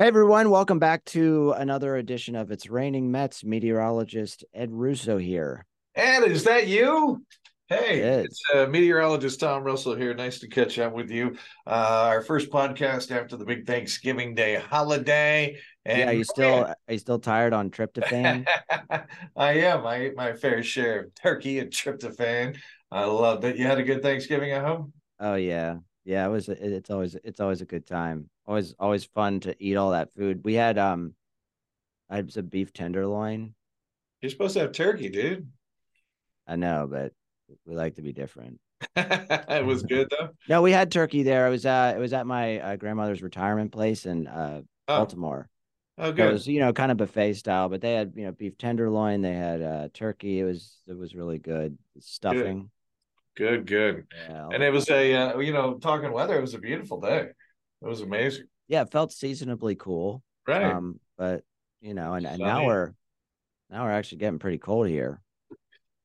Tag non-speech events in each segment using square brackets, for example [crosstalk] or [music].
Hey everyone, welcome back to another edition of It's Raining Mets. Meteorologist Ed Russo here. Ed, is that you? Hey, It it's uh, meteorologist Tom Russell here. Nice to catch up with you. Uh, our first podcast after the big Thanksgiving Day holiday. And yeah, are you still are you still tired on tryptophan? [laughs] I am. I ate my fair share of turkey and tryptophan. I love that. You had a good Thanksgiving at home. oh yeah. Yeah, it was it's always it's always a good time. Always always fun to eat all that food. We had um I had some beef tenderloin. You're supposed to have turkey, dude. I know, but we like to be different. [laughs] it was good though. [laughs] No, we had turkey there. I was uh it was at my uh, grandmother's retirement place in uh Oh, Baltimore. oh So it was, you know, kind of buffet style, but they had, you know, beef tenderloin, they had uh turkey. It was it was really good. Stuffing. Good, good. Yeah. And it was a, uh, you know, talking weather, it was a beautiful day. It was amazing. yeah, it felt seasonably cool. Right. Um, but you know, and, and now we're now we're actually getting pretty cold here.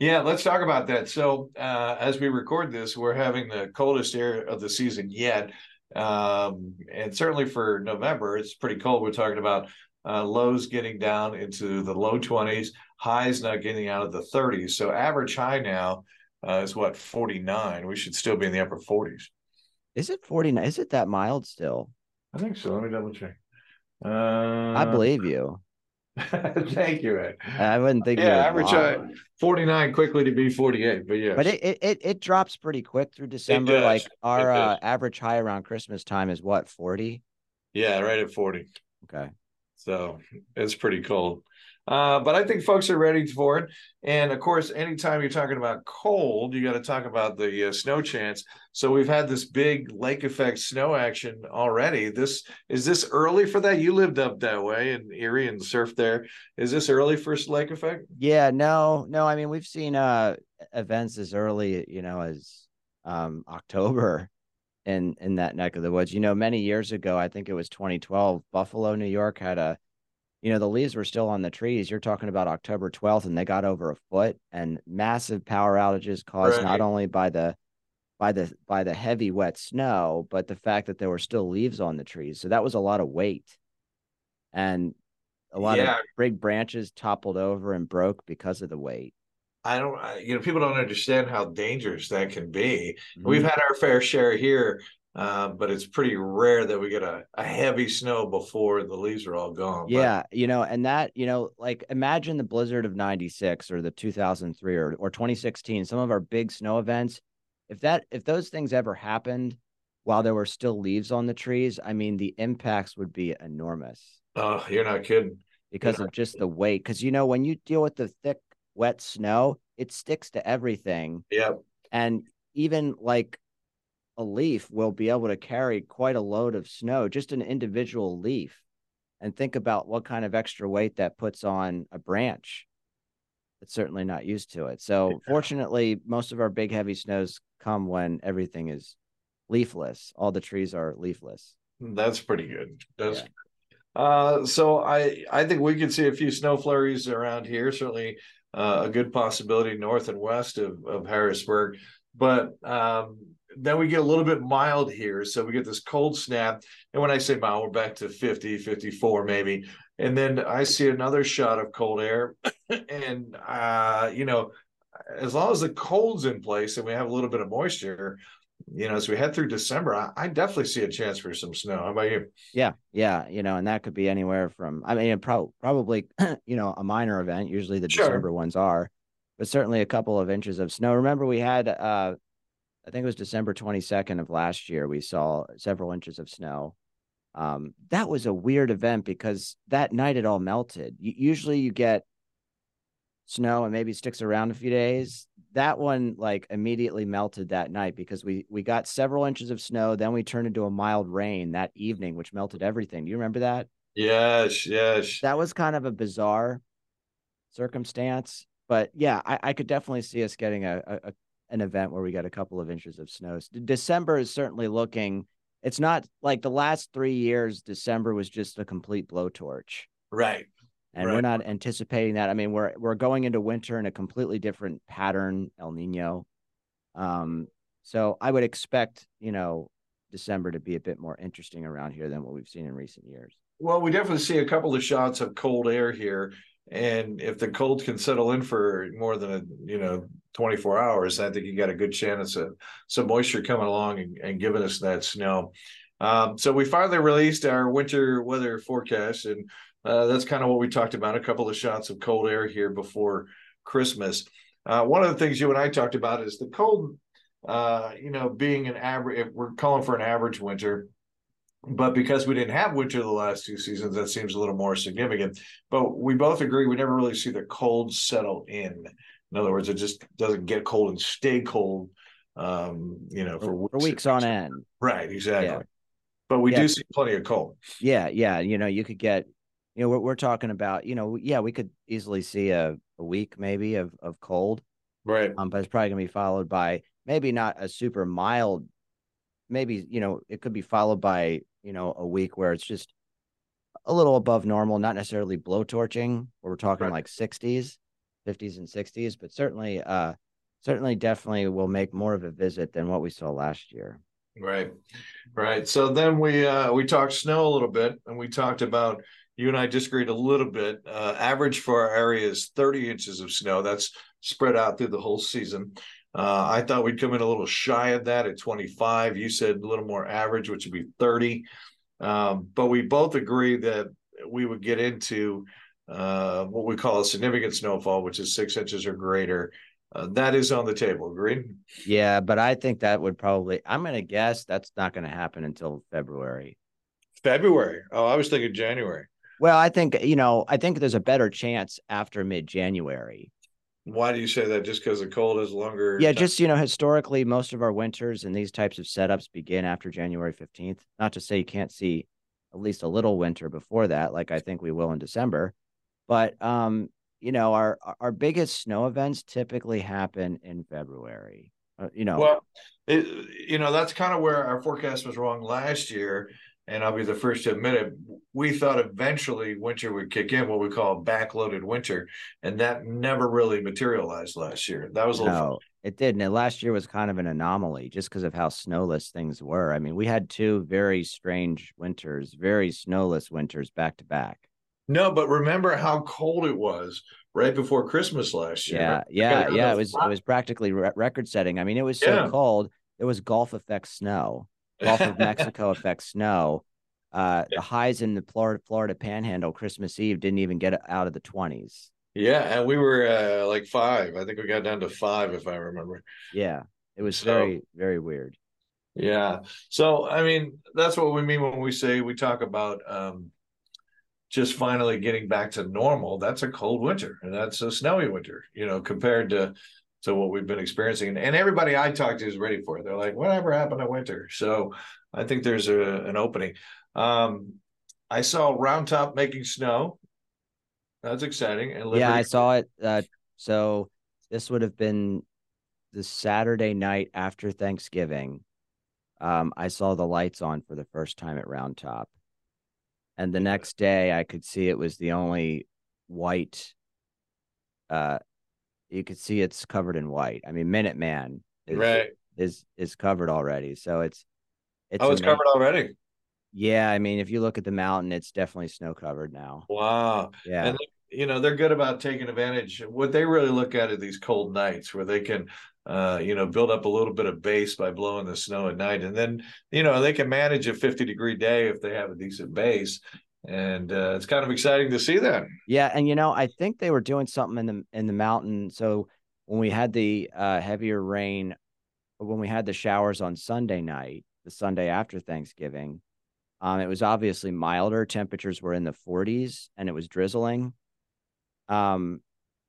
Yeah, let's talk about that. So, uh, as we record this, we're having the coldest air of the season yet. Um, and certainly for November, it's pretty cold. We're talking about uh, lows getting down into the low 20s, highs not getting out of the 30s. So, average high now uh, is what, 49. We should still be in the upper 40s. Is it 49? Is it that mild still? I think so. Let me double check. Uh, I believe you. [laughs] Thank you, Ed. I wouldn't think Yeah, average lie. high 49 quickly to be 48. But yeah. But it, it it it drops pretty quick through December. Like our uh, average high around Christmas time is what, 40? yeah, right at 40. Okay. So it's pretty cold. Uh, but I think folks are ready for it. And of course, anytime you're talking about cold, you got to talk about the uh, snow chance. So we've had this big lake effect snow action already. This is this early for that? You lived up that way in Erie and surfed there. Is this early for lake effect? Yeah, no, no. I mean, we've seen uh events as early, you know, as um October in in that neck of the woods. You know, many years ago, I think it was 2012, Buffalo, New York had a, you know, the leaves were still on the trees. You're talking about October 12th, and they got over a foot, and massive power outages caused Right. not only by the by the by the heavy wet snow, but the fact that there were still leaves on the trees. So that was a lot of weight. And a lot Yeah. of big branches toppled over and broke because of the weight. I don't, I, you know, people don't understand how dangerous that can be. Mm-hmm. We've had our fair share here, uh, but it's pretty rare that we get a, a heavy snow before the leaves are all gone. But Yeah, you know, and that, you know, like imagine the blizzard of 96 or the 2003 or, or 2016, some of our big snow events. If that, if those things ever happened while there were still leaves on the trees, I mean, the impacts would be enormous oh, you're not kidding. because of just the weight. Because, you know, when you deal with the thick, wet snow, it sticks to everything. Yep. And even like a leaf will be able to carry quite a load of snow, just an individual leaf. And think about what kind of extra weight that puts on a branch that's certainly not used to it. So, Yeah. fortunately, most of our big, heavy snows come when everything is leafless. All the trees are leafless. That's pretty good. That's Yeah. uh so I I think we could see a few snow flurries around here, certainly uh, a good possibility north and west of, of Harrisburg. But um then we get a little bit mild here. So we get this cold snap. And when I say mild, we're back to 50, 54 maybe. And then I see another shot of cold air. [laughs] and uh, you know, as long as the cold's in place and we have a little bit of moisture, you know, as we head through December, I, I definitely see a chance for some snow. How about you? Yeah, yeah, you know, and that could be anywhere from. I mean, pro- probably, [clears throat] you know, a minor event. Usually, the Sure. December ones are, but certainly a couple of inches of snow. Remember, we had, uh, I think it was December twenty second of last year. We saw several inches of snow. Um, that was a weird event because that night it all melted. Usually, you get snow and maybe sticks around a few days. That one like immediately melted that night because we we got several inches of snow. Then we turned into a mild rain that evening, which melted everything. Do you remember that? Yes, yes. That was kind of a bizarre circumstance. But yeah, I, I could definitely see us getting a, a, a an event where we get a couple of inches of snow. December is certainly looking. It's not like the last three years. December was just a complete blowtorch Right. and we're not anticipating that. I mean, we're we're going into winter in a completely different pattern, El Nino. Um, so I would expect, you know, December to be a bit more interesting around here than what we've seen in recent years. Well, we definitely see a couple of shots of cold air here. And if the cold can settle in for more than a you know 24 hours, I think you got a good chance of some moisture coming along and, and giving us that snow. Um, so we finally released our winter weather forecast, and uh, that's kind of what we talked about. A couple of shots of cold air here before Christmas. Uh, one of the things you and I talked about is the cold. Uh, you know, being an average, we're calling for an average winter but because we didn't have winter the last two seasons, that seems a little more significant. But we both agree we never really see the cold settle in. In other words, it just doesn't get cold and stay cold. Um, you know, for, for weeks, weeks on end. Right, exactly. Yeah. But we yeah. do see plenty of cold. Yeah, yeah. You know, you could get, you know, we're, we're talking about, you know, yeah, we could easily see a, a week maybe of of cold. Right. Um, but it's probably gonna be followed by maybe not a super mild maybe you know it could be followed by you know, a week where it's just a little above normal, not necessarily blowtorching, where we're talking right. like 60s, 50s and 60s, but certainly uh certainly definitely will make more of a visit than what we saw last year. Right. Right. So then we uh we talked snow a little bit and we talked about you and I disagreed a little bit. Uh, average for our area is 30 inches of snow. That's spread out through the whole season. Uh, I thought we'd come in a little shy of that at 25. You said a little more average, which would be 30. Um, but we both agree that we would get into uh, what we call a significant snowfall, which is six inches or greater. Uh, that is on the table. Agreed? Yeah, but I think that would probably, I'm going to guess that's not going to happen until February. February? Oh, I was thinking January. Well, I think, you know, I think there's a better chance after mid January. Why do you say that? Just because the cold is longer? Yeah, time? just you know, historically, most of our winters and these types of setups begin after January fifteenth. Not to say you can't see at least a little winter before that, like I think we will in December, but um, you know, our our biggest snow events typically happen in February. Uh, you know, well, it, you know that's kind of where our forecast was wrong last year and I'll be the first to admit it, we thought eventually winter would kick in, what we call a backloaded winter, and that never really materialized last year. That was a little. No, it didn't. And last year was kind of an anomaly just because of how snowless things were. I mean, we had two very strange winters, very snowless winters back to back. No, but remember how cold it was right before Christmas last year. Yeah, yeah, yeah. It was it was practically re- record setting. I mean, it was so yeah. cold. It was golf effect snow. Gulf of [laughs] Mexico affects snow. Uh, the highs in the Florida Florida Panhandle Christmas Eve didn't even get out of the twenties. Yeah, and we were uh, like five. I think we got down to five, if I remember. Yeah, it was so, very very weird. Yeah, so I mean that's what we mean when we say we talk about um, just finally getting back to normal. That's a cold winter, and that's a snowy winter. You know, compared to to what we've been experiencing. And everybody I talk to is ready for it. They're like, whatever happened to winter? So I think there's a, an opening. Um, I saw Round Top making snow. That's exciting. And Liberty- yeah, I saw it. Uh, so this would have been the Saturday night after Thanksgiving. Um, I saw the lights on for the first time at Round Top. And the next day I could see it was the only white uh you could see it's covered in white. I mean, Minuteman is right. is is covered already, so it's it's oh, it's amazing. covered already. Yeah, I mean, if you look at the mountain, it's definitely snow covered now. Wow. Yeah. And you know they're good about taking advantage. What they really look at are these cold nights where they can, uh, you know, build up a little bit of base by blowing the snow at night, and then you know they can manage a fifty degree day if they have a decent base, and uh, it's kind of exciting to see that. Yeah, and you know, I think they were doing something in the in the mountain. So when we had the uh, heavier rain, when we had the showers on Sunday night, the Sunday after Thanksgiving, um, it was obviously milder. Temperatures were in the 40s, and it was drizzling. Um,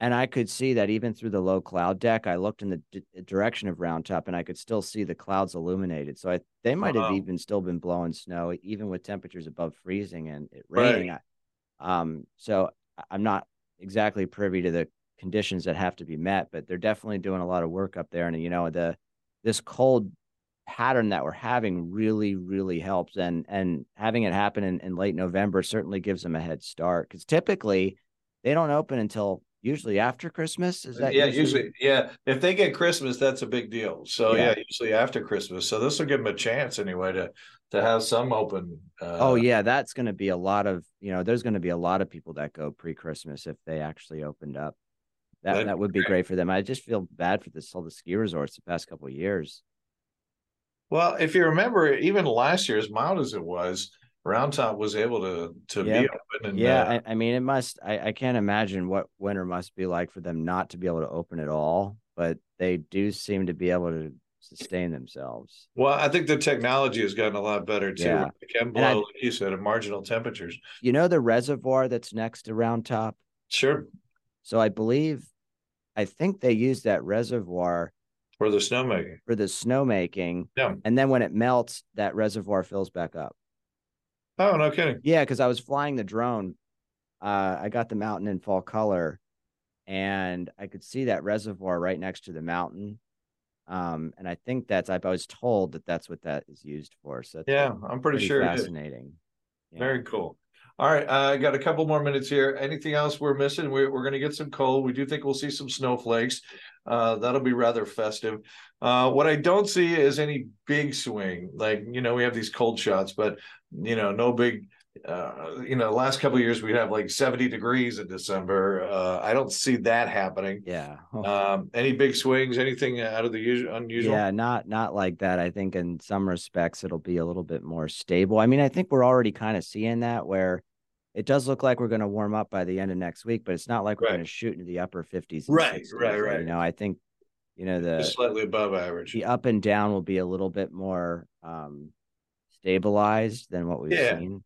and I could see that even through the low cloud deck, I looked in the d- direction of Round Top, and I could still see the clouds illuminated. So I, they might have even still been blowing snow, even with temperatures above freezing and it raining. Right. Um, so I'm not exactly privy to the conditions that have to be met, but they're definitely doing a lot of work up there. And you know, the this cold pattern that we're having really, really helps. And and having it happen in, in late November certainly gives them a head start because typically they don't open until usually after Christmas. Is that yeah, usually? yeah. If they get Christmas, that's a big deal. So yeah, yeah usually after Christmas. So this will give them a chance anyway to to have some open. Uh, oh yeah, that's going to be a lot of you know. There's going to be a lot of people that go pre Christmas if they actually opened up. That that would be great for them. I just feel bad for this all the ski resorts the past couple years. Well, if you remember, even last year, as mild as it was, Round Top was able to to be open. And, yeah, uh, I, I, mean, it must. I, I can't imagine what winter must be like for them not to be able to open at all. But they do seem to be able to sustain themselves. Well, I think the technology has gotten a lot better too. Yeah. It can blow, I, like you said, at marginal temperatures. You know the reservoir that's next to Round Top. Sure. So I believe, I think they use that reservoir for the snowmaking. For the snowmaking. Yeah. And then when it melts, that reservoir fills back up. Oh, no kidding. Yeah, because I was flying the drone. Uh, I got the mountain in fall color, and I could see that reservoir right next to the mountain. Um, and I think that's I was told that that's what that is used for. So yeah, I'm pretty, pretty sure fascinating. Yeah. Very cool. All right, I uh, got a couple more minutes here. Anything else we're missing? We're, we're going to get some cold. We do think we'll see some snowflakes. Uh, that'll be rather festive. Uh, what I don't see is any big swing. Like you know, we have these cold shots, but you know, no big. Uh, you know, last couple years we'd have like 70 degrees in December. Uh, I don't see that happening. Yeah. um, any big swings? Anything out of the usual? Unusual? Yeah, not not like that. I think in some respects it'll be a little bit more stable. I mean, I think we're already kind of seeing that where it does look like we're going to warm up by the end of next week, but it's not like we're right. going to shoot into the upper 50s. Right, 60s, right, right. You know, I think, you know, the Just slightly above average. The up and down will be a little bit more um, stabilized than what we've yeah. seen.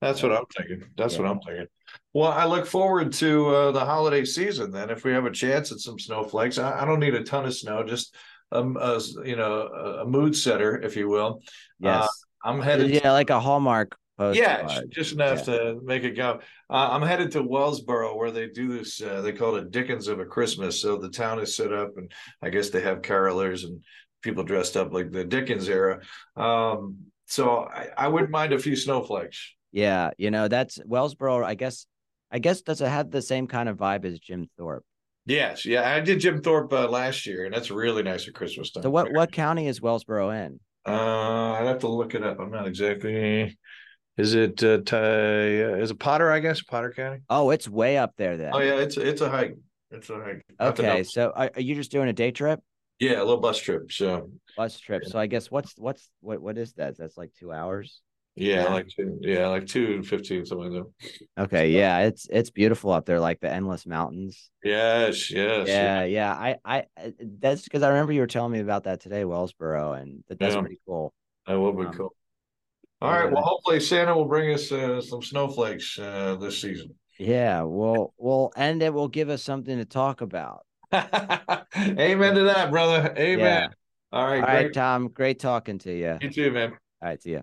That's what I'm thinking. That's yeah. what I'm thinking. Well, I look forward to uh, the holiday season. Then, if we have a chance at some snowflakes, I, I don't need a ton of snow, just um, a, you know, a, a mood setter, if you will. Yes, uh, I'm headed. Yeah, to- like a Hallmark yeah, just enough yeah. to make it go. Uh, I'm headed to Wellsboro where they do this. Uh, they call it Dickens of a Christmas. So the town is set up, and I guess they have carolers and people dressed up like the Dickens era. Um, so I, I wouldn't mind a few snowflakes. Yeah, you know that's Wellsboro. I guess. I guess does it have the same kind of vibe as Jim Thorpe? Yes, yeah, I did Jim Thorpe uh, last year, and that's really nice at Christmas time. So what what county is Wellsboro in? Uh, I'd have to look it up. I'm not exactly. Is it uh, t- is it Potter? I guess Potter County. Oh, it's way up there then. Oh yeah, it's it's a hike. It's a hike. Okay, so are, are, you just doing a day trip? Yeah, a little bus trip. So bus trip. So I guess what's what's what what is that? That's like two hours. Yeah, yeah. like two, yeah, like two fifteen, something like that. Okay, yeah, it's it's beautiful up there, like the endless mountains. Yes, yes. Yeah, yeah. yeah. I I that's because I remember you were telling me about that today, Wellsboro, and that's yeah. pretty cool. That would be um, cool. All right. Well, hopefully Santa will bring us uh, some snowflakes uh, this season. Yeah. Well, well, and it will give us something to talk about. [laughs] Amen to that, brother. Amen. Yeah. All right. All great. right, Tom. Great talking to you. You too, man. All right. See ya.